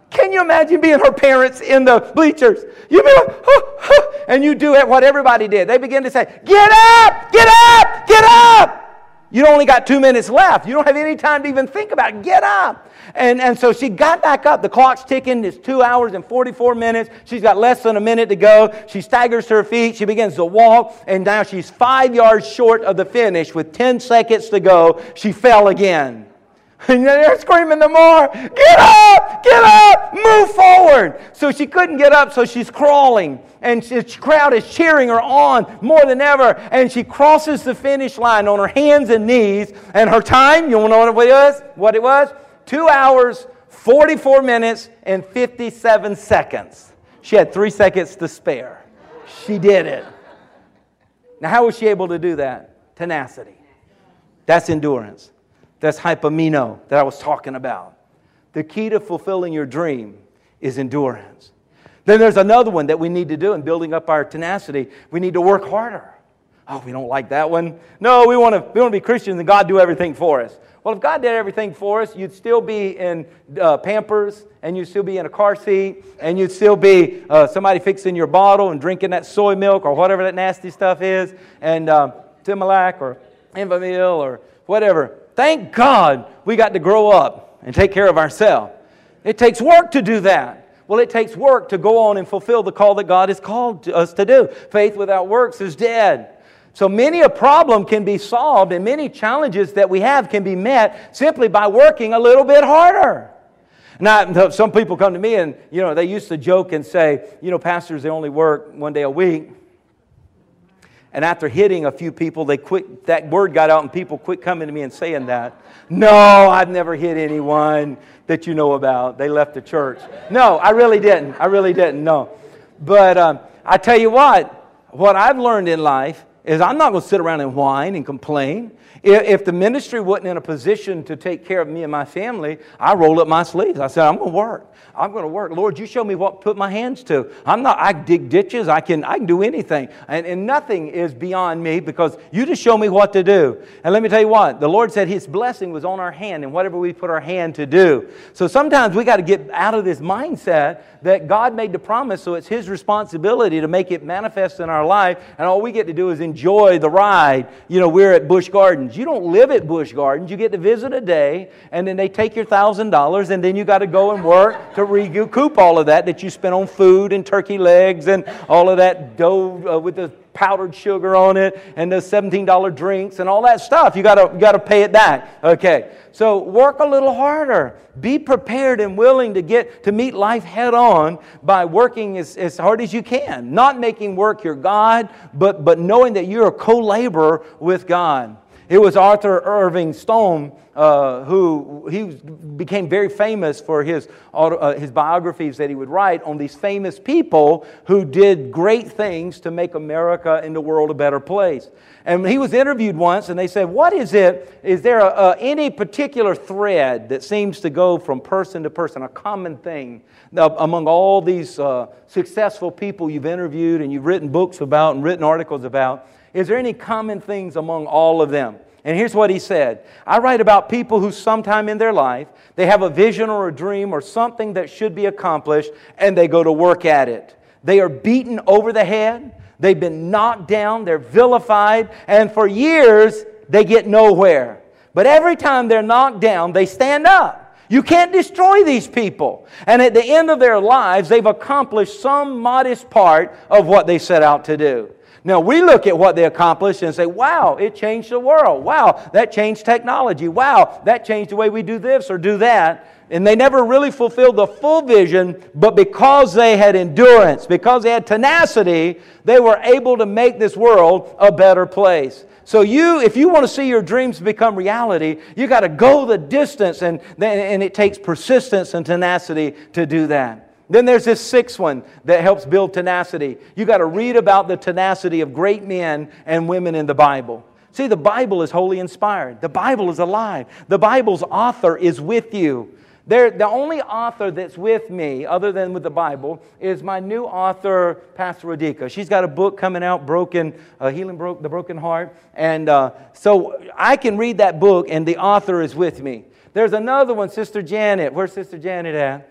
Can you imagine being her parents in the bleachers? You be like, huh, huh, and you do what everybody did. They begin to say, Get up, get up, get up. You only got two minutes left. You don't have any time to even think about it. Get up. And, and so she got back up. The clock's ticking. It's two hours and 44 minutes. She's got less than a minute to go. She staggers to her feet. She begins to walk. And now she's five yards short of the finish with 10 seconds to go. She fell again. And they're screaming the more, get up, get up, move forward. So she couldn't get up, so she's crawling. And the crowd is cheering her on more than ever. And she crosses the finish line on her hands and knees. And her time, you want to know what it was? What it was? Two hours, 44 minutes, and 57 seconds. She had three seconds to spare. She did it. Now, how was she able to do that? Tenacity. That's endurance. That's hupomeno that I was talking about. The key to fulfilling your dream is endurance. Then there's another one that we need to do in building up our tenacity. We need to work harder. Oh, we don't like that one. No, we want to, we want to be Christians and God do everything for us. Well, if God did everything for us, you'd still be in uh, Pampers and you'd still be in a car seat and you'd still be uh, somebody fixing your bottle and drinking that soy milk or whatever that nasty stuff is and um, Similac or Enfamil or whatever. Thank God we got to grow up and take care of ourselves. It takes work to do that. Well, it takes work to go on and fulfill the call that God has called us to do. Faith without works is dead. So many a problem can be solved and many challenges that we have can be met simply by working a little bit harder. Now, some people come to me and, you know, they used to joke and say, you know, pastors, they only work one day a week. And after hitting a few people, they quit, that word got out and people quit coming to me and saying that. No, I've never hit anyone that you know about. They left the church. No, I really didn't. I really didn't, no. But um, I tell you what, what I've learned in life is I'm not going to sit around and whine and complain. If the ministry wasn't in a position to take care of me and my family, I rolled up my sleeves. I said, I'm going to work. I'm going to work. Lord, you show me what put my hands to. I'm not, I dig ditches. I can, I can do anything. And, and nothing is beyond me because you just show me what to do. And let me tell you what, the Lord said his blessing was on our hand and whatever we put our hand to do. So sometimes we got to get out of this mindset that God made the promise, so it's his responsibility to make it manifest in our life. And all we get to do is enjoy the ride. You know, we're at Busch Gardens. You don't live at Busch Gardens. You get to visit a day, and then they take your $1,000, and then you got to go and work *laughs* to recoup all of that that you spent on food and turkey legs and all of that dough uh, with the powdered sugar on it and those $17 drinks and all that stuff. You gotta, you gotta pay it back. Okay. So work a little harder. Be prepared and willing to get to meet life head on by working as, as hard as you can. Not making work your God, but, but knowing that you're a co-laborer with God. It was Arthur Irving Stone uh, who he became very famous for his, uh, his biographies that he would write on these famous people who did great things to make America and the world a better place. And he was interviewed once, and they said, What is it? Is there a, a, any particular thread that seems to go from person to person, a common thing among all these uh, successful people you've interviewed and you've written books about and written articles about? Is there any common things among all of them? And here's what he said I write about people who, sometime in their life, they have a vision or a dream or something that should be accomplished, and they go to work at it. They are beaten over the head, they've been knocked down, they're vilified, and for years, they get nowhere. But every time they're knocked down, they stand up. You can't destroy these people. And at the end of their lives, they've accomplished some modest part of what they set out to do. Now, we look at what they accomplished and say, wow, it changed the world. Wow, that changed technology. Wow, that changed the way we do this or do that. And they never really fulfilled the full vision, but because they had endurance, because they had tenacity, they were able to make this world a better place. So you, if you want to see your dreams become reality, you got to go the distance, and, and it takes persistence and tenacity to do that. Then there's this sixth one that helps build tenacity. You got to read about the tenacity of great men and women in the Bible. See, the Bible is wholly inspired. The Bible is alive. The Bible's author is with you. They're, the only author that's with me, other than with the Bible, is my new author, Pastor Radika. She's got a book coming out, Broken, uh, Healing Broke, the Broken Heart. And uh, so I can read that book, and the author is with me. There's another one, Sister Janet. Where's Sister Janet at?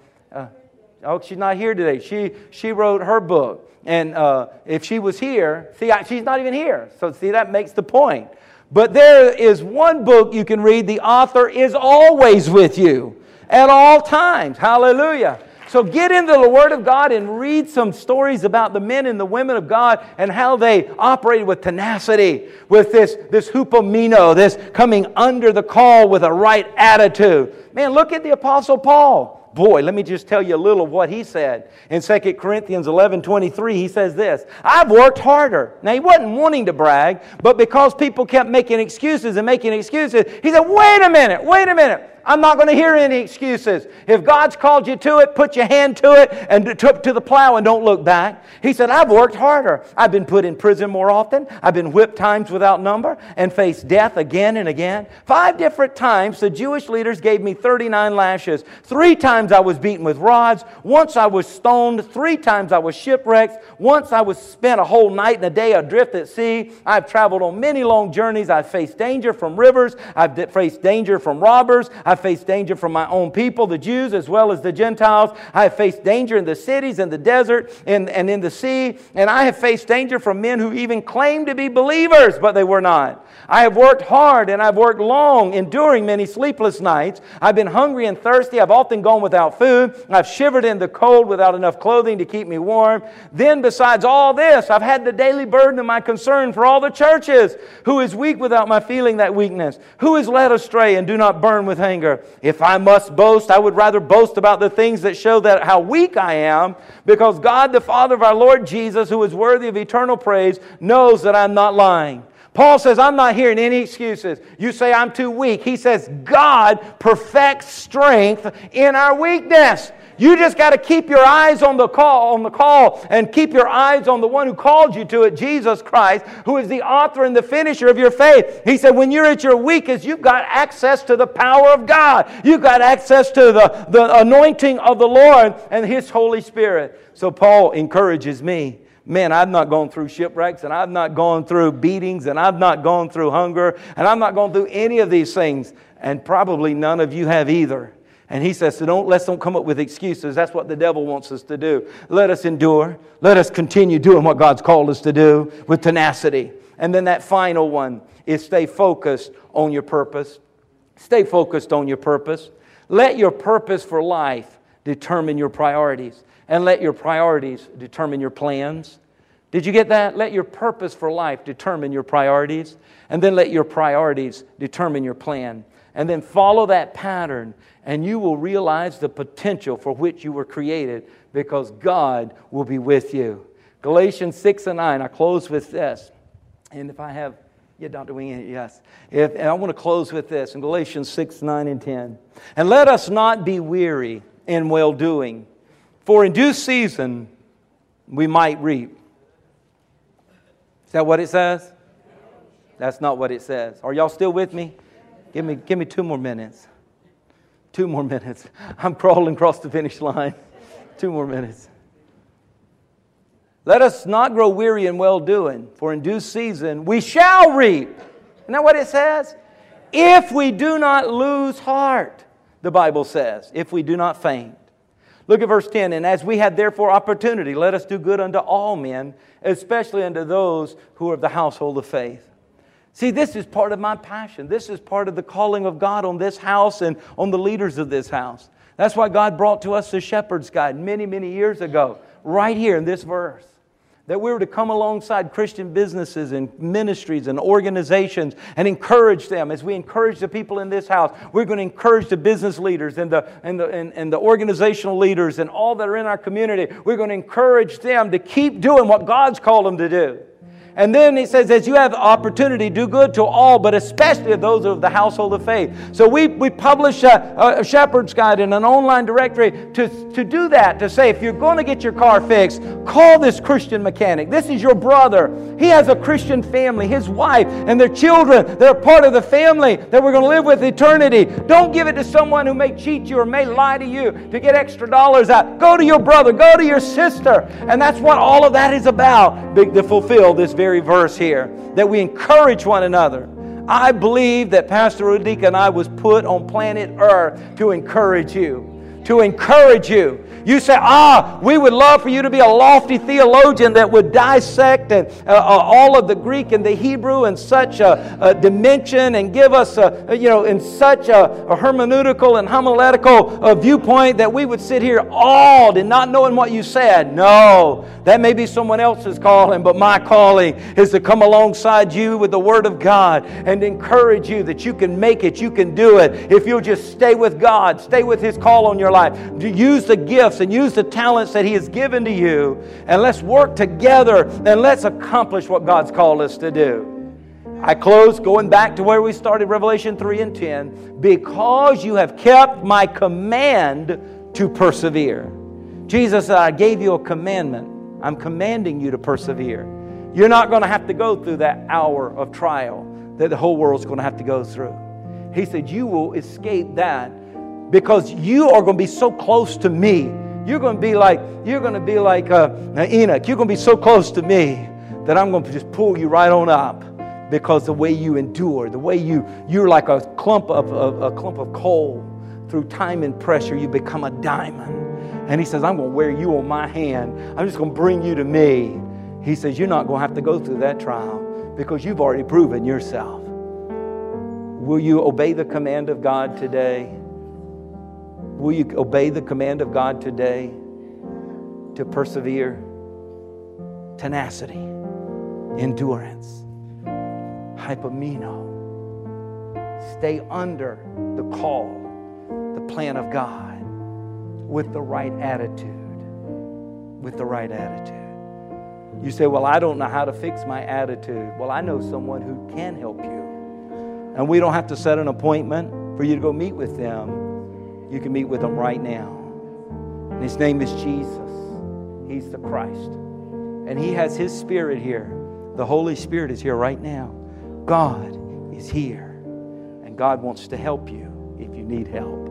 Oh, she's not here today. She, she wrote her book. And uh, if she was here, see, I, she's not even here. So, see, that makes the point. But there is one book you can read. The author is always with you at all times. Hallelujah. So get into the Word of God and read some stories about the men and the women of God and how they operated with tenacity, with this, this hupomeno, this coming under the call with a right attitude. Man, look at the Apostle Paul. Boy, let me just tell you a little of what he said. In 2 Corinthians 11 23, he says this I've worked harder. Now, he wasn't wanting to brag, but because people kept making excuses and making excuses, he said, Wait a minute, wait a minute. I'm not going to hear any excuses. If God's called you to it, put your hand to it and to, the plow and don't look back. He said, I've worked harder. I've been put in prison more often. I've been whipped times without number and faced death again and again. Five different times the Jewish leaders gave me 39 lashes. Three times I was beaten with rods. Once I was stoned. Three times I was shipwrecked. Once I was spent a whole night and a day adrift at sea. I've traveled on many long journeys. I've faced danger from rivers. I've faced danger from robbers. Faced danger from my own people, the Jews, as well as the Gentiles. I have faced danger in the cities, in the desert, and, and in the sea. And I have faced danger from men who even claimed to be believers, but they were not. I have worked hard and I've worked long, enduring many sleepless nights. I've been hungry and thirsty. I've often gone without food. I've shivered in the cold without enough clothing to keep me warm. Then, besides all this, I've had the daily burden of my concern for all the churches. Who is weak without my feeling that weakness? Who is led astray and do not burn with anger? Anger. If I must boast, I would rather boast about the things that show that how weak I am, because God, the Father of our Lord Jesus, who is worthy of eternal praise, knows that I'm not lying. Paul says, I'm not hearing any excuses. You say I'm too weak. He says, God perfects strength in our weakness. You just got to keep your eyes on the call, on the call, and keep your eyes on the one who called you to it, Jesus Christ, who is the author and the finisher of your faith. He said, when you're at your weakest, you've got access to the power of God. You've got access to the, the anointing of the Lord and His Holy Spirit. So Paul encourages me man, I've not gone through shipwrecks and I've not gone through beatings and I've not gone through hunger and I've not gone through any of these things. And probably none of you have either. And he says, so don't, let's don't come up with excuses. That's what the devil wants us to do. Let us endure. Let us continue doing what God's called us to do with tenacity. And then that final one is stay focused on your purpose. Stay focused on your purpose. Let your purpose for life determine your priorities, and let your priorities determine your plans. Did you get that? Let your purpose for life determine your priorities, and then let your priorities determine your plan. And then follow that pattern, and you will realize the potential for which you were created because God will be with you. Galatians 6 and 9, I close with this. And if I have, yeah, Dr. Wing, yes. If, and I want to close with this in Galatians 6, 9, and 10. And let us not be weary in well doing, for in due season we might reap. Is that what it says? That's not what it says. Are y'all still with me? Give me, give me two more minutes. Two more minutes. I'm crawling across the finish line. two more minutes. Let us not grow weary in well doing, for in due season we shall reap. Isn't that what it says? If we do not lose heart, the Bible says, if we do not faint. Look at verse 10. And as we have therefore opportunity, let us do good unto all men, especially unto those who are of the household of faith. See, this is part of my passion. This is part of the calling of God on this house and on the leaders of this house. That's why God brought to us the Shepherd's Guide many, many years ago, right here in this verse that we were to come alongside Christian businesses and ministries and organizations and encourage them. As we encourage the people in this house, we're going to encourage the business leaders and the, and the, and, and the organizational leaders and all that are in our community. We're going to encourage them to keep doing what God's called them to do. And then he says, as you have opportunity, do good to all, but especially those of the household of faith. So we, we publish a, a shepherd's guide in an online directory to, to do that, to say, if you're going to get your car fixed, call this Christian mechanic. This is your brother. He has a Christian family, his wife, and their children. They're part of the family that we're going to live with eternity. Don't give it to someone who may cheat you or may lie to you to get extra dollars out. Go to your brother, go to your sister. And that's what all of that is about to fulfill this very verse here that we encourage one another. I believe that Pastor Rudika and I was put on planet Earth to encourage you. To encourage you you say, ah, we would love for you to be a lofty theologian that would dissect and, uh, uh, all of the Greek and the Hebrew in such a, a dimension and give us, a, you know, in such a, a hermeneutical and homiletical uh, viewpoint that we would sit here awed and not knowing what you said. No, that may be someone else's calling, but my calling is to come alongside you with the Word of God and encourage you that you can make it, you can do it. If you'll just stay with God, stay with His call on your life, use the gift gifts and use the talents that He has given to you, and let's work together and let's accomplish what God's called us to do. I close going back to where we started, Revelation 3 and 10. Because you have kept my command to persevere. Jesus said, I gave you a commandment. I'm commanding you to persevere. You're not going to have to go through that hour of trial that the whole world's going to have to go through. He said, You will escape that because you are going to be so close to me. You're going to be like you're going to be like uh, Enoch. You're going to be so close to me that I'm going to just pull you right on up because the way you endure, the way you you're like a clump of, of a clump of coal through time and pressure, you become a diamond. And he says, I'm going to wear you on my hand. I'm just going to bring you to me. He says, You're not going to have to go through that trial because you've already proven yourself. Will you obey the command of God today? Will you obey the command of God today to persevere? Tenacity, endurance, hupomeno. Stay under the call, the plan of God with the right attitude. With the right attitude. You say, Well, I don't know how to fix my attitude. Well, I know someone who can help you. And we don't have to set an appointment for you to go meet with them you can meet with them right now. His name is Jesus. He's the Christ. And He has His Spirit here. The Holy Spirit is here right now. God is here. And God wants to help you if you need help.